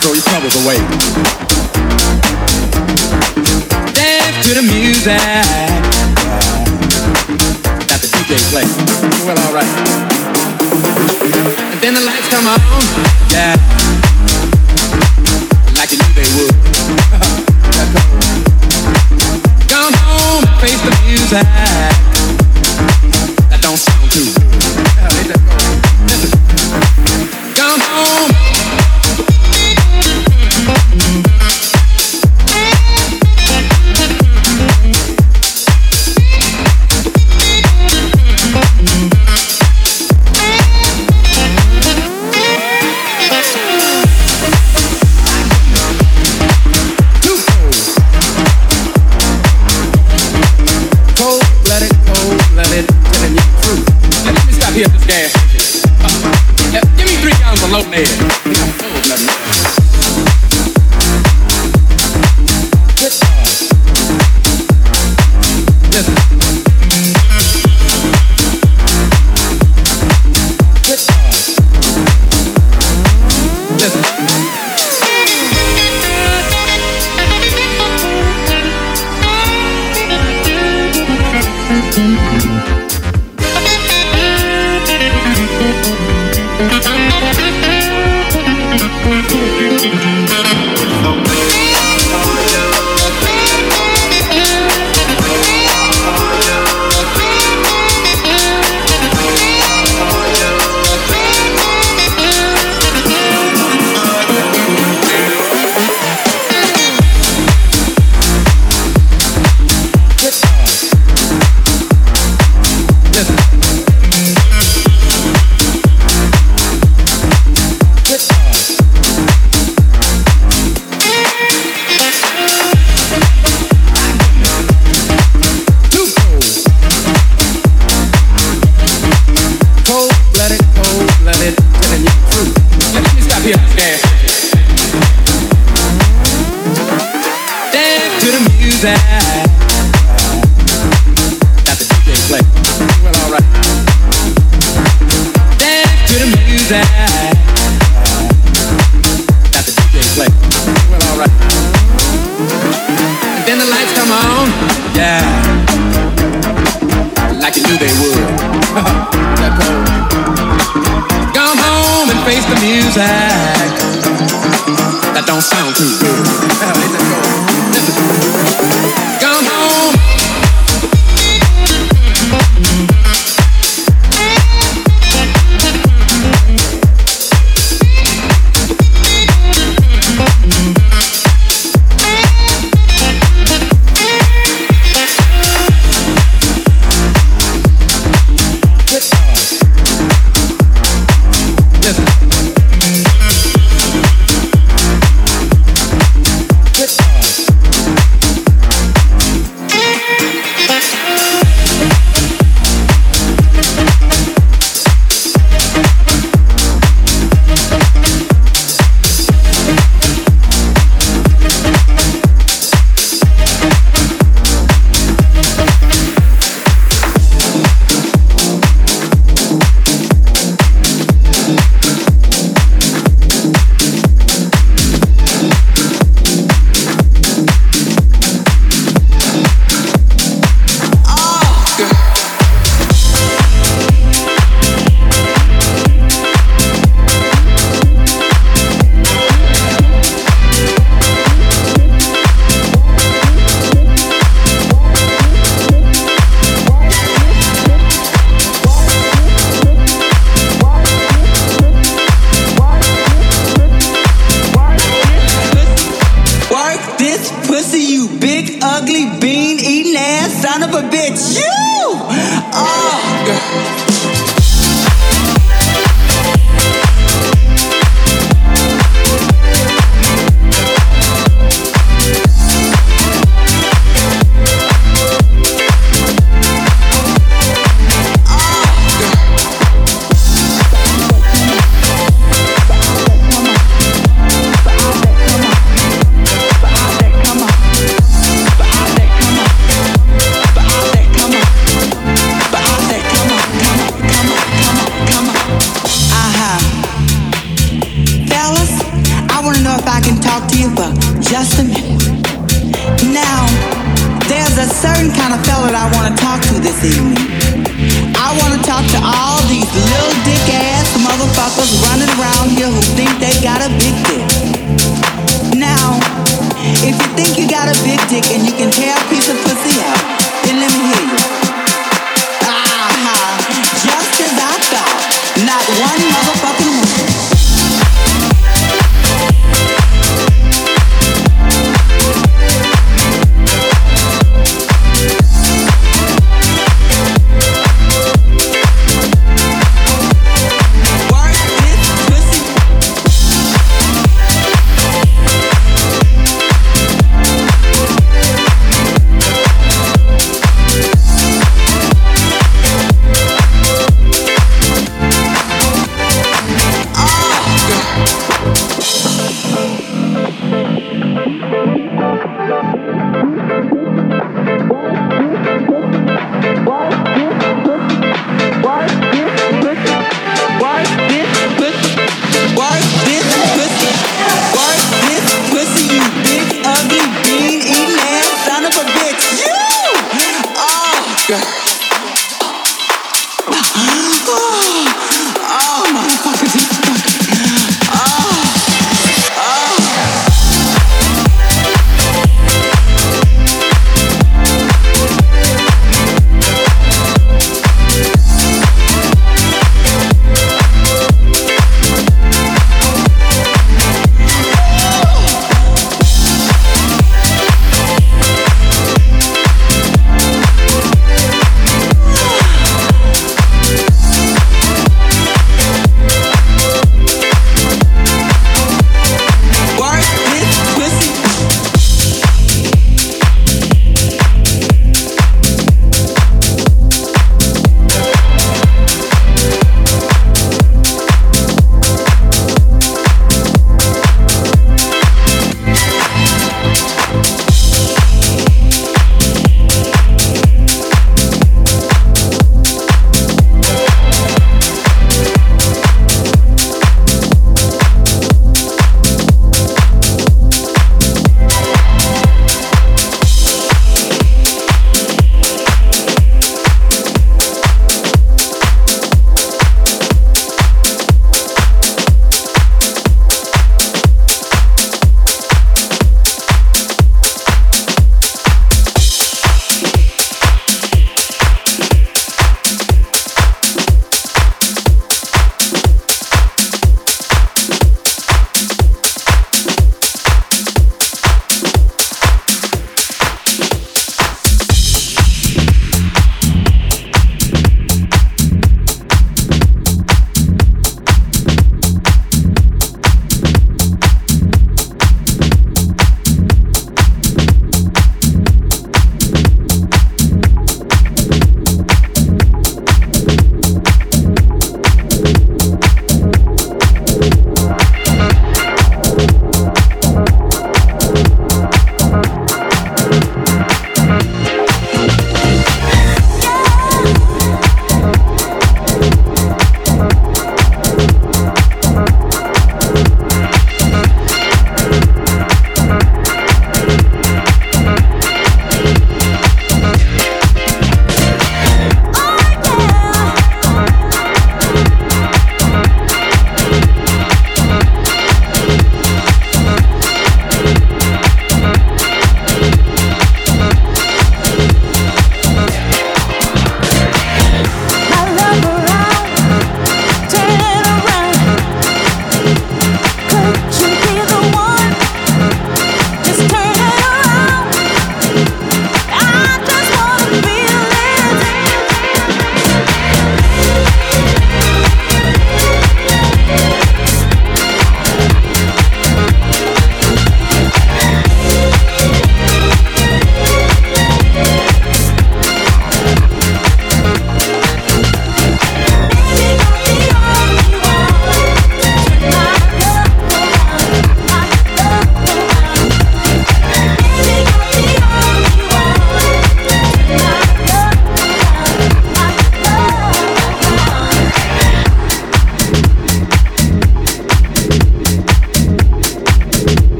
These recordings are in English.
throw your troubles away. Dance to the music the DJ. Well, alright. And then the lights come on. Yeah. play. Well, alright. And then the lights come on. Yeah. Like you knew they would. that pose. Come home and face the music. That don't sound too good.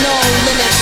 no limits.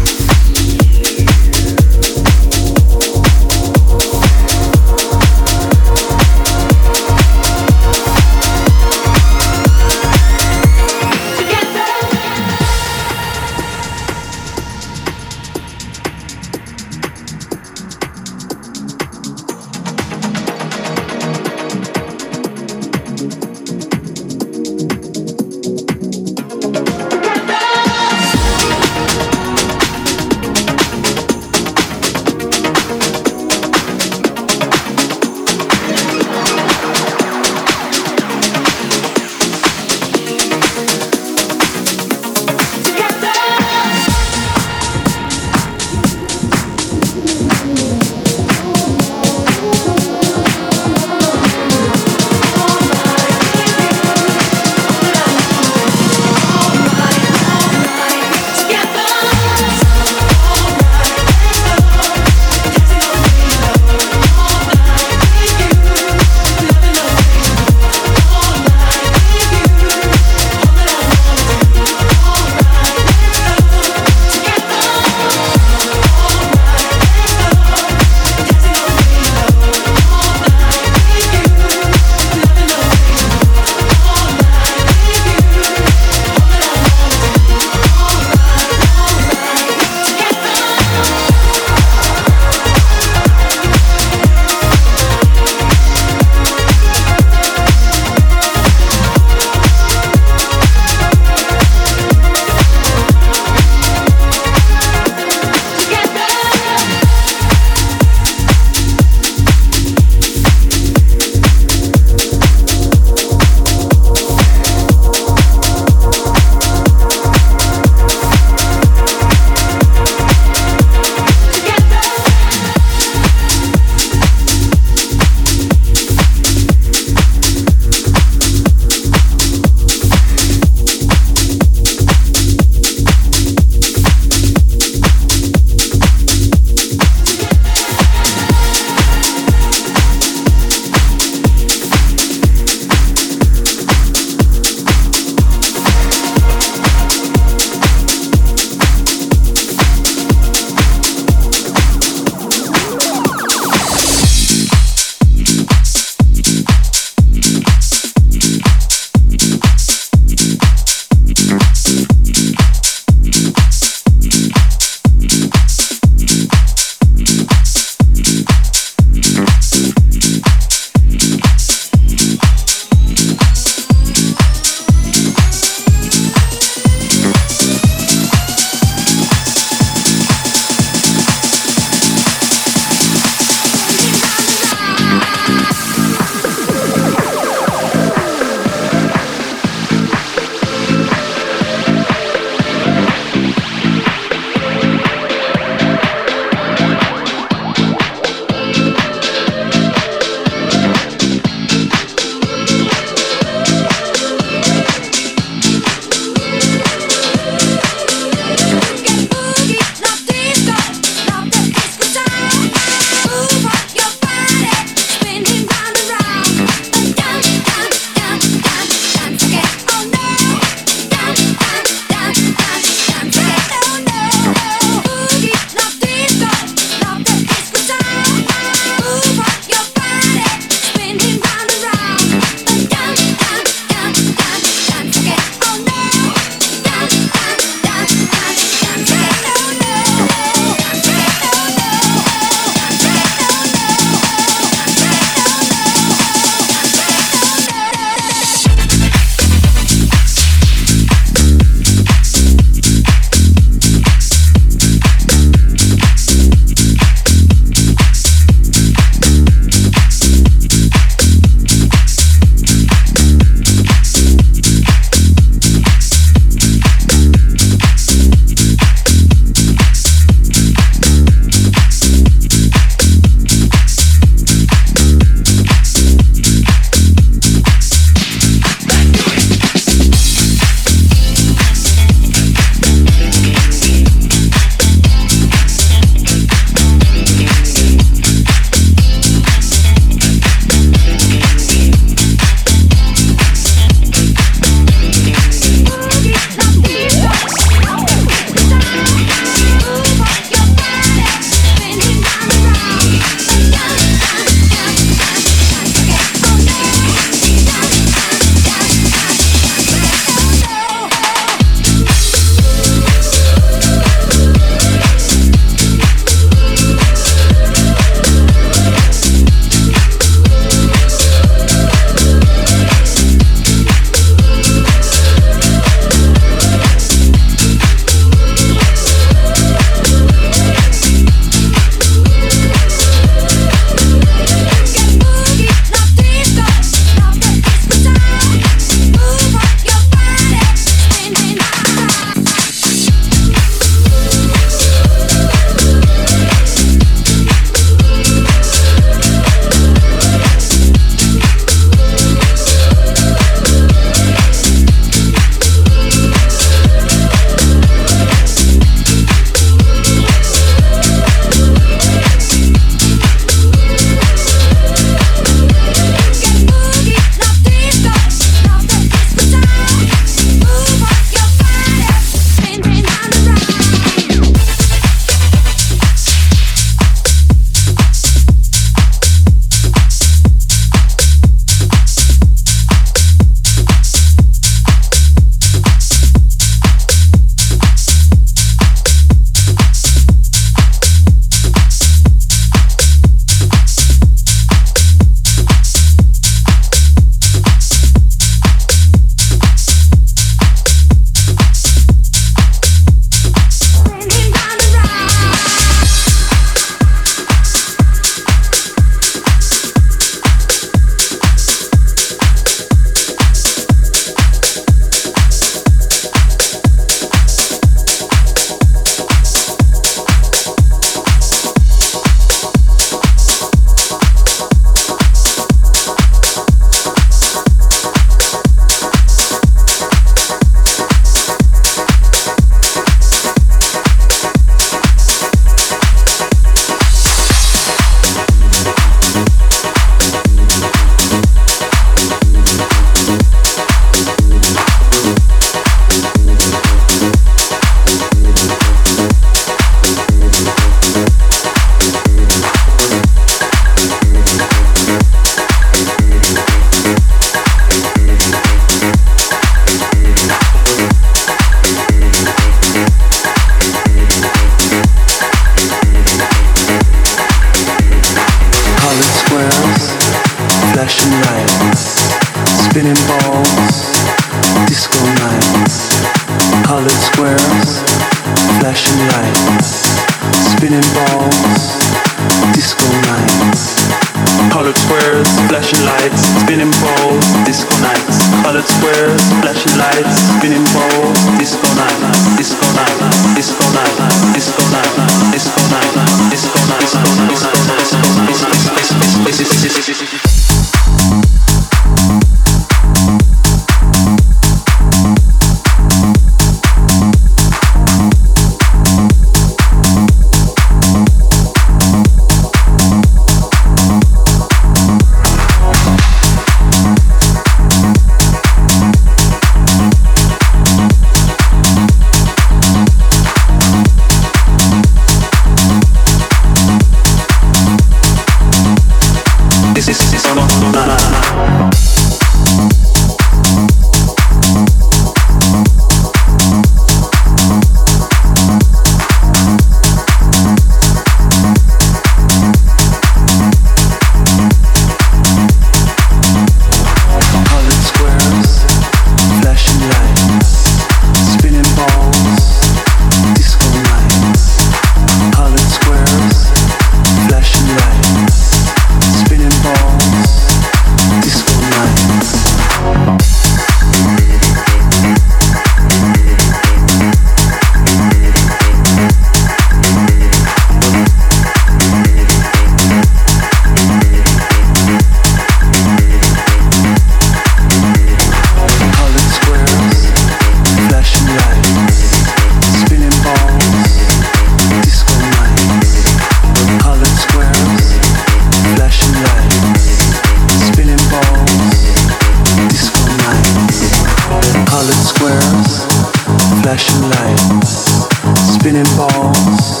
flashing lights, spinning balls,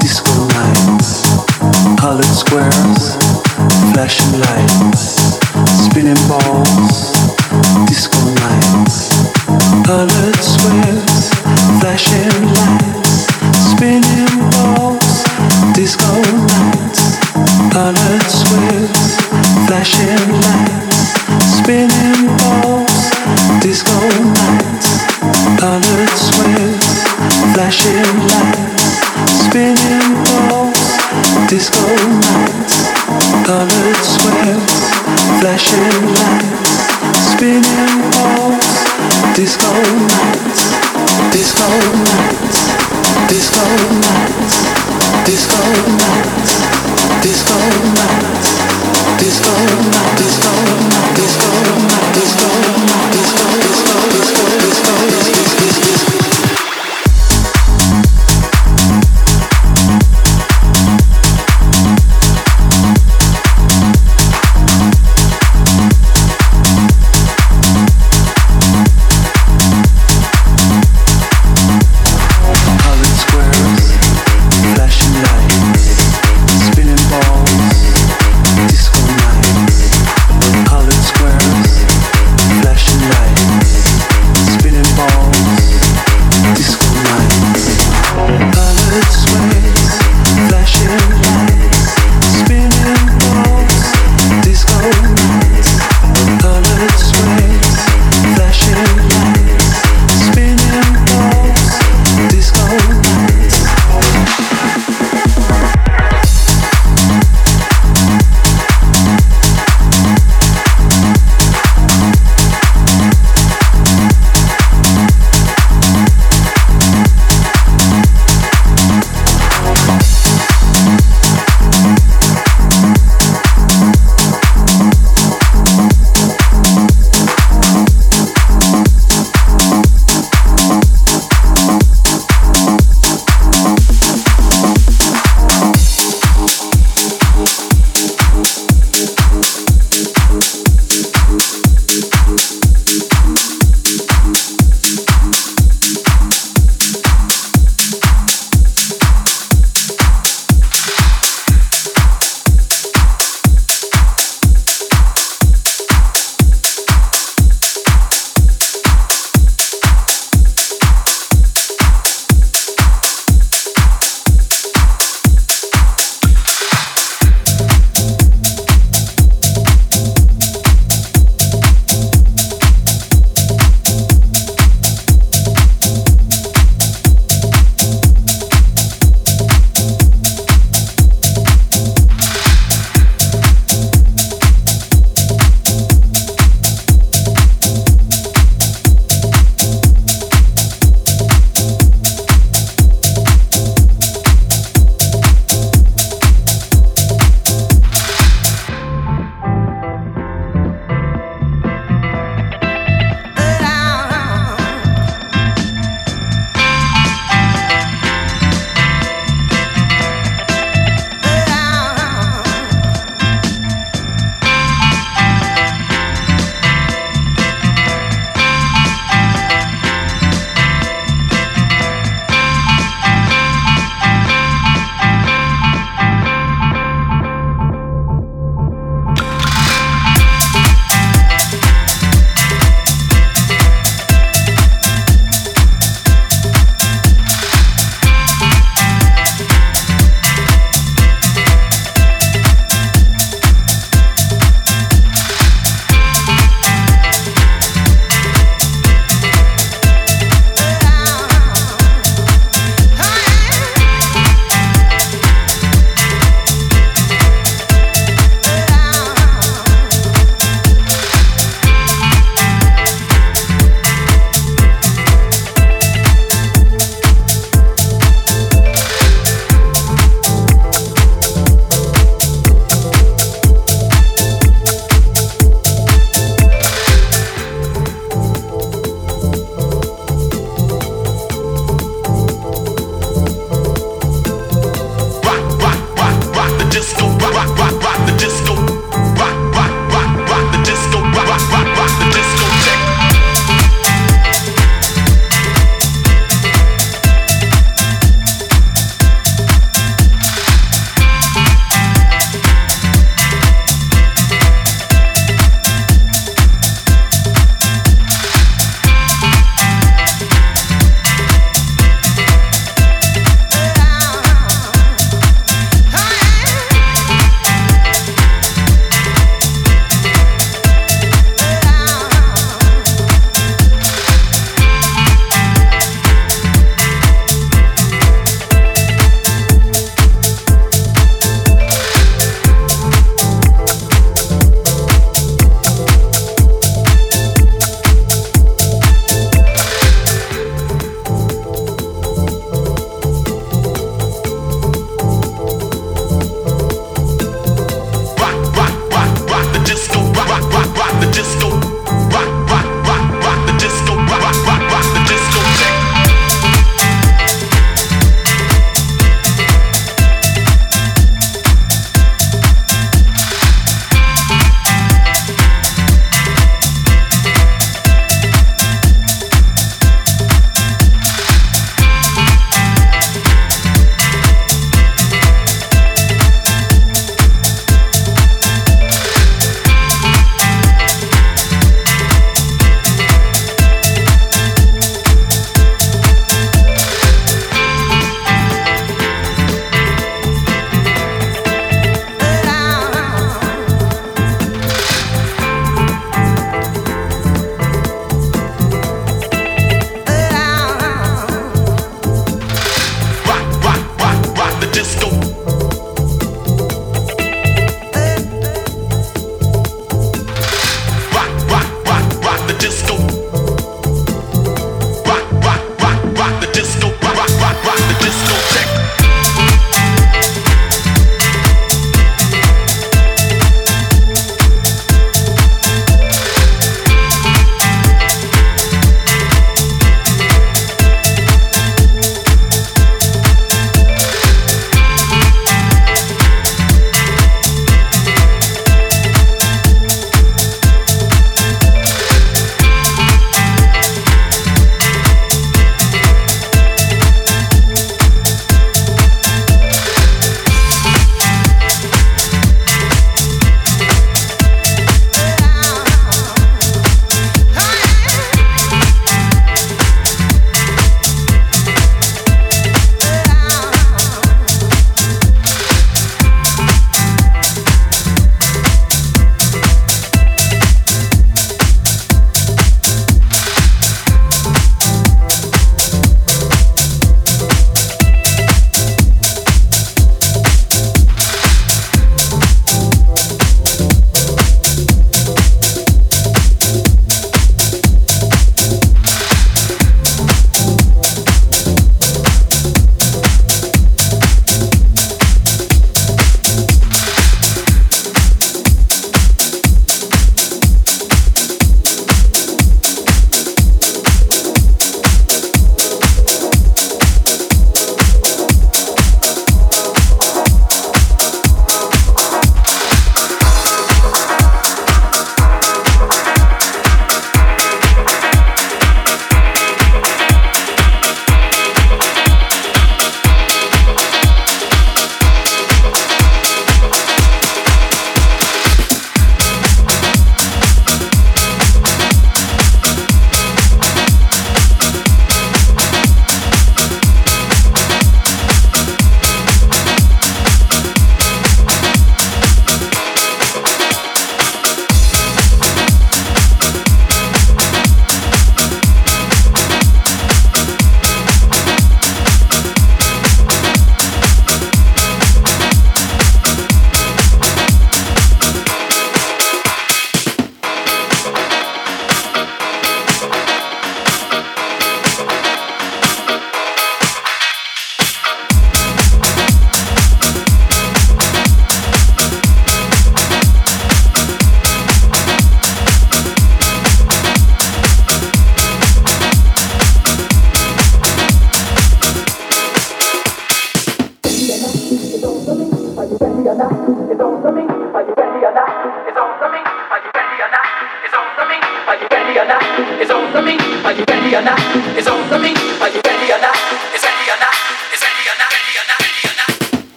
disco lights, colored squares, flashing lights, spinning balls, disco lights, colored squares, flashing lights, spinning balls, disco lights, colored squares, flashing lights, spinning